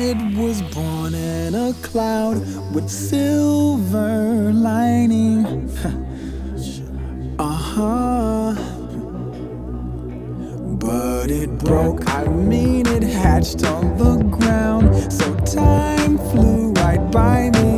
It was born in a cloud with silver lining. uh huh. But it broke, I mean, it hatched on the ground. So time flew right by me.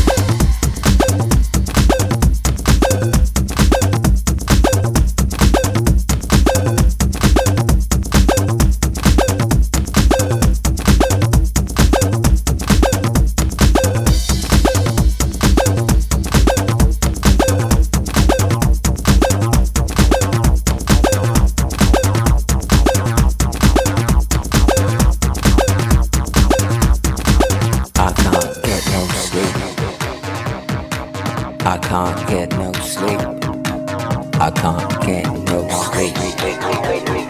Drums. can't get no sleep. I can't get no sleep.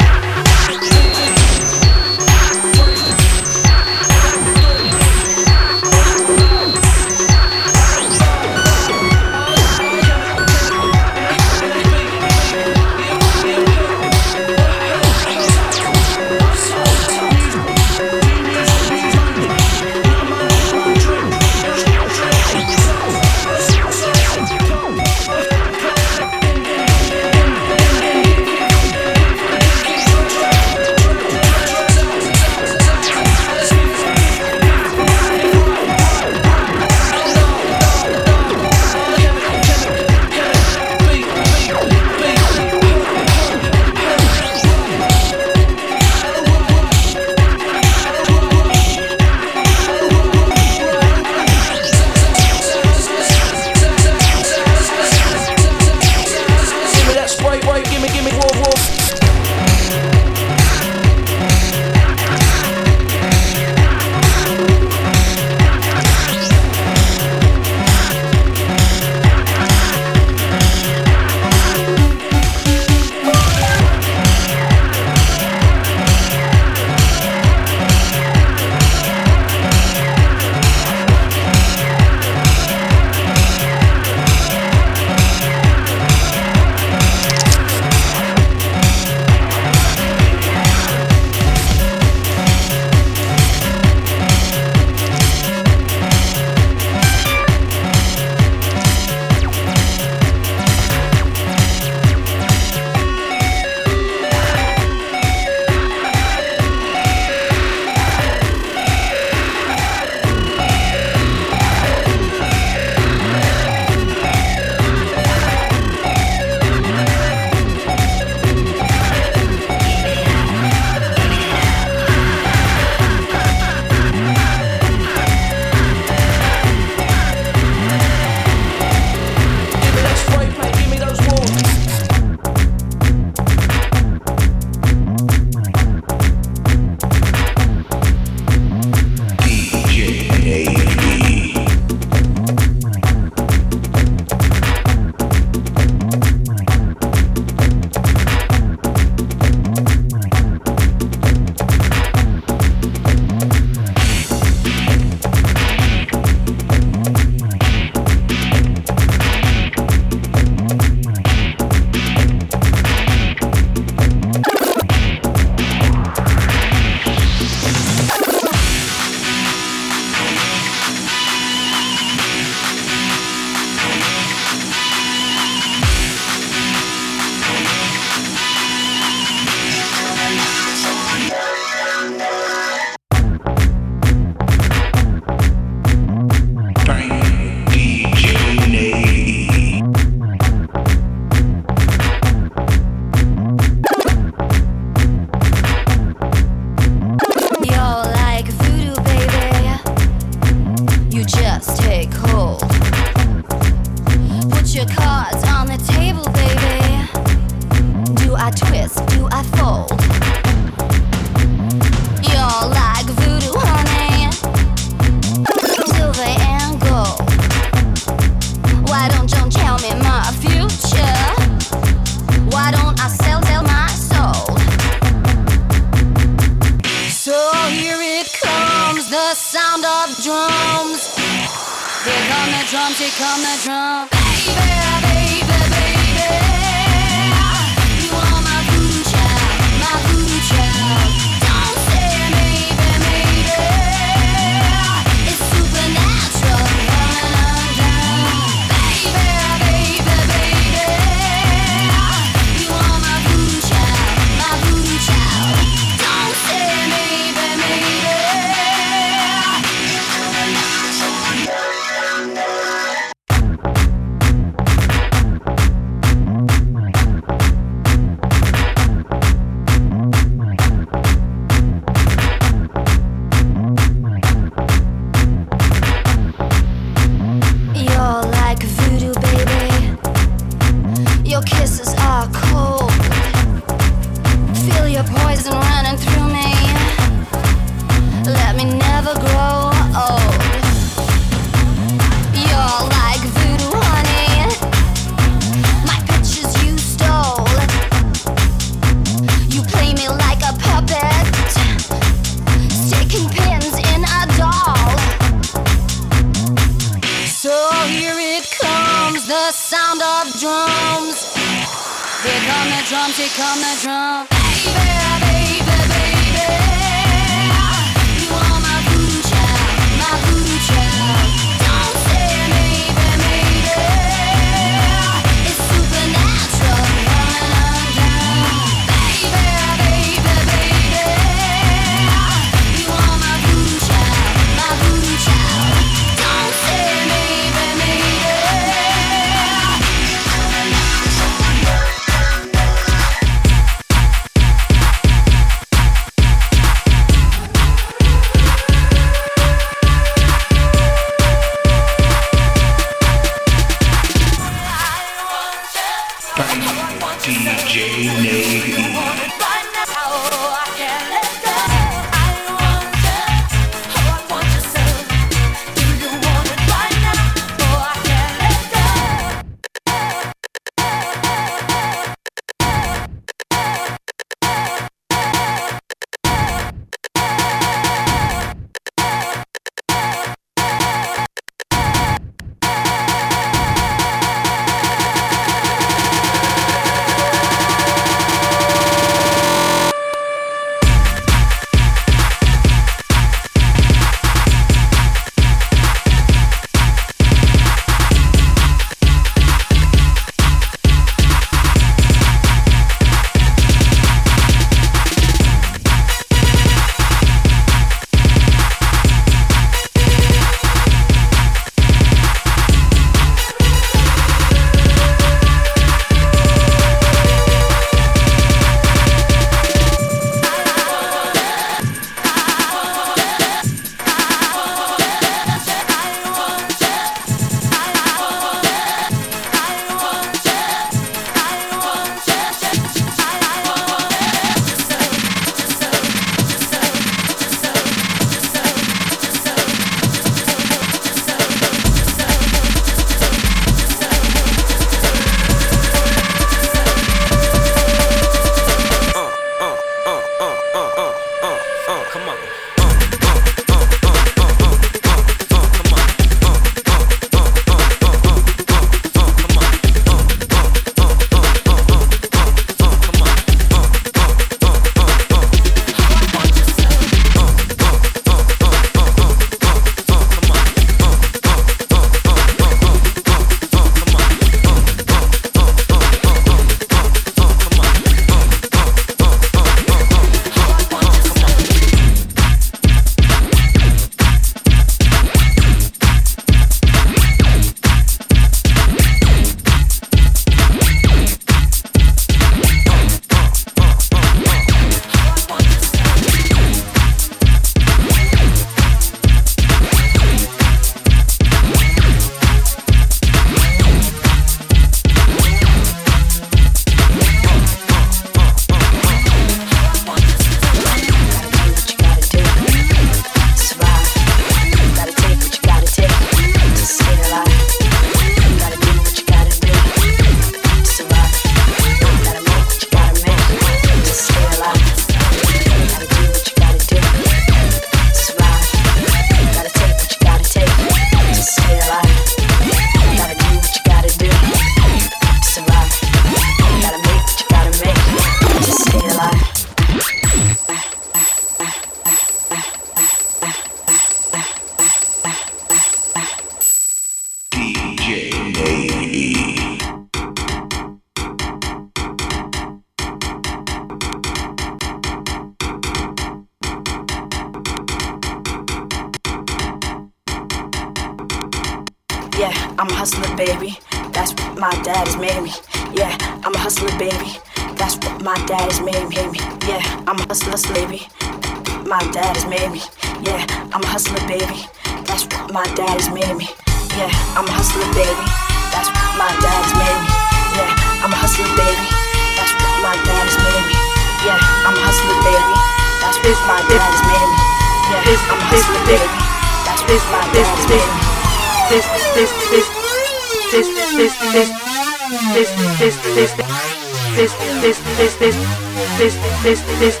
This, this,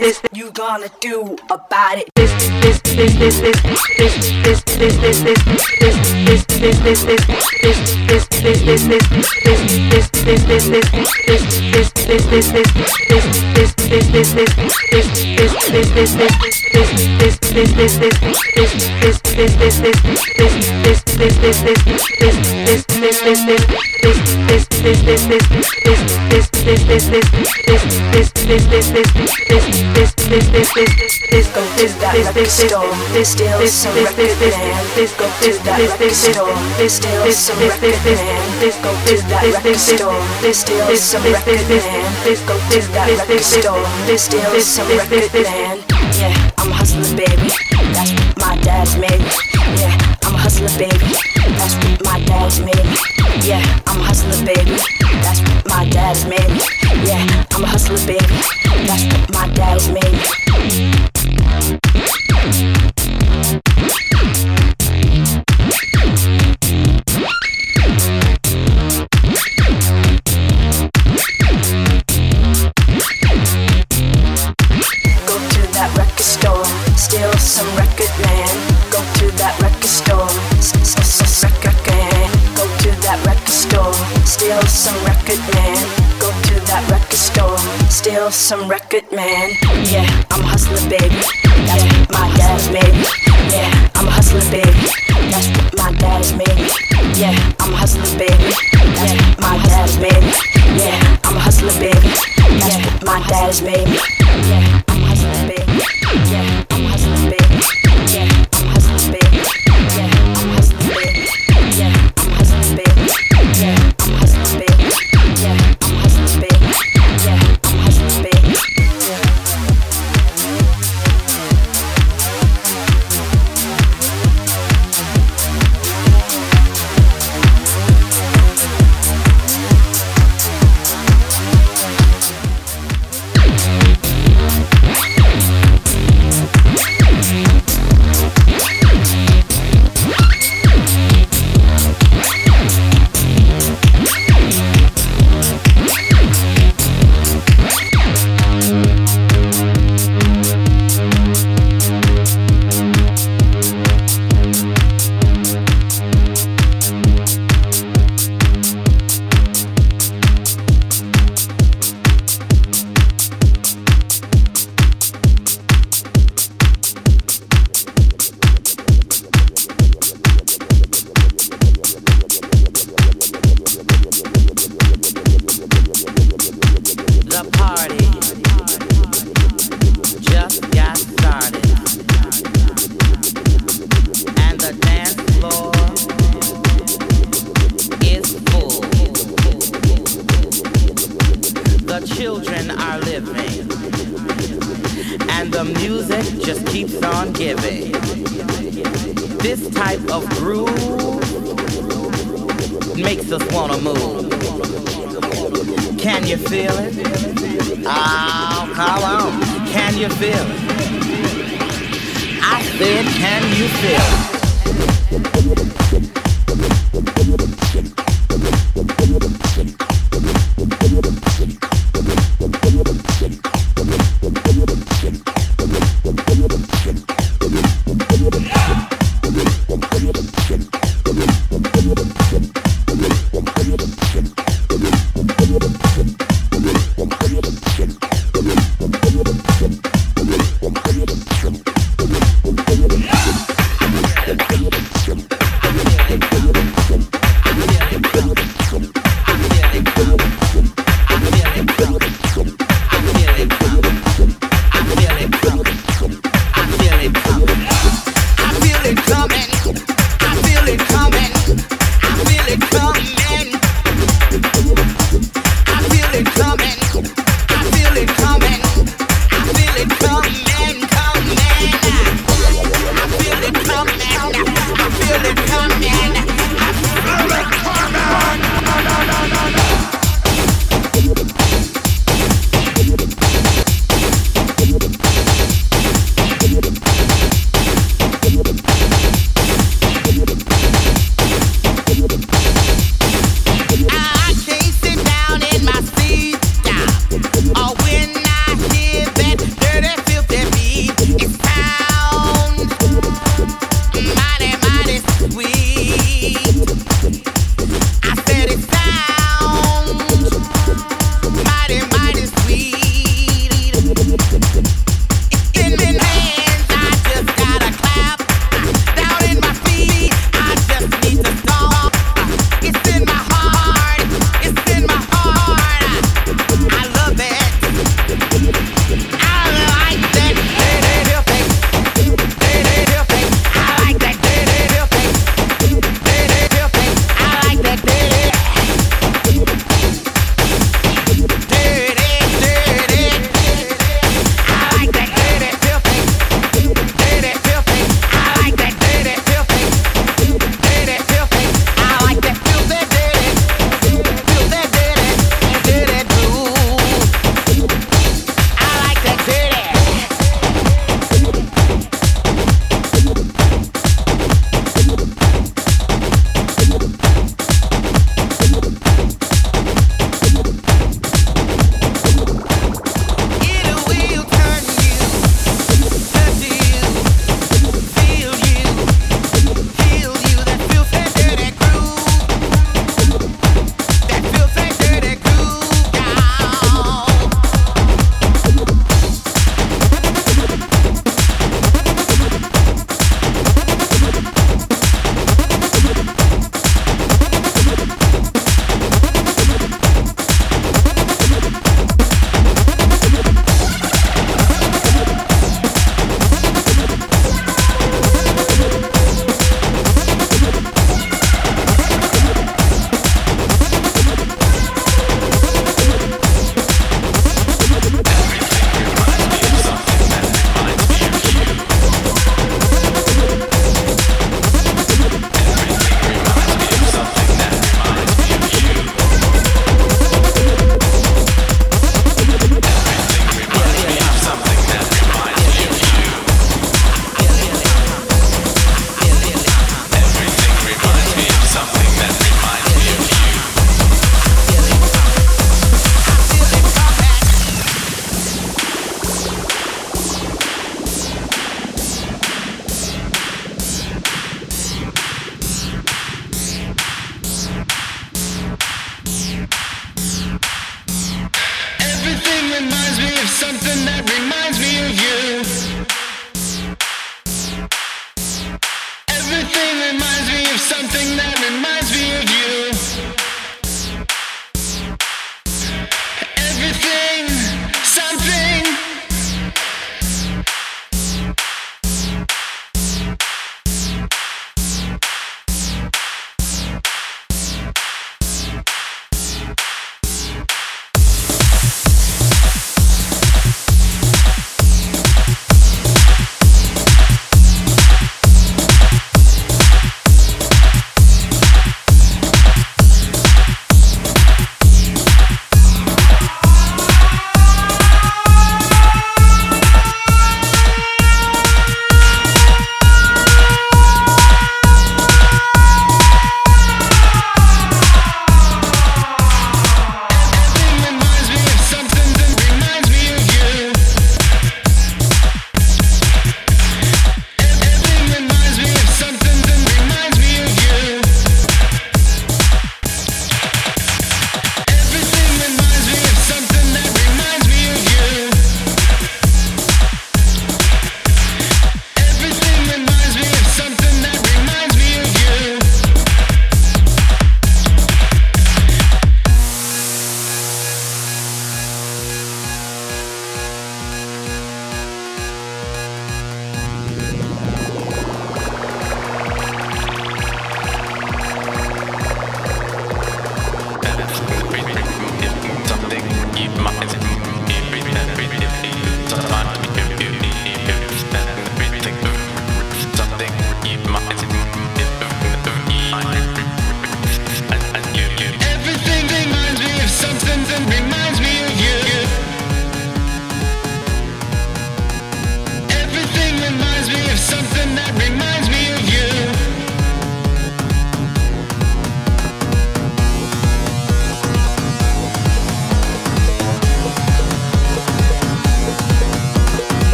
you gonna do about it? This, this, this this this this go this that this this this this this this this this this go this that this this this this this this this this this go this that this this this this still this this this this this go this that this this this this still this this this this yeah I'm a hustler baby. That's my dad's made. Yeah I'm a hustler baby. That's my dad's made. Yeah I'm a hustler baby. That's dad's made. Yeah, I'm a hustler, baby. That's what my dad's made. Some record man. Yeah, I'm a hustler, baby. That's what my dad's made. Yeah, I'm a hustler, baby. That's what my dad's made. Yeah, I'm a hustler, baby. That's what my dad's made. Yeah, I'm a hustler, baby. That's what my dad's made. Yeah, I'm a hustler, baby. Yeah, I'm a hustler.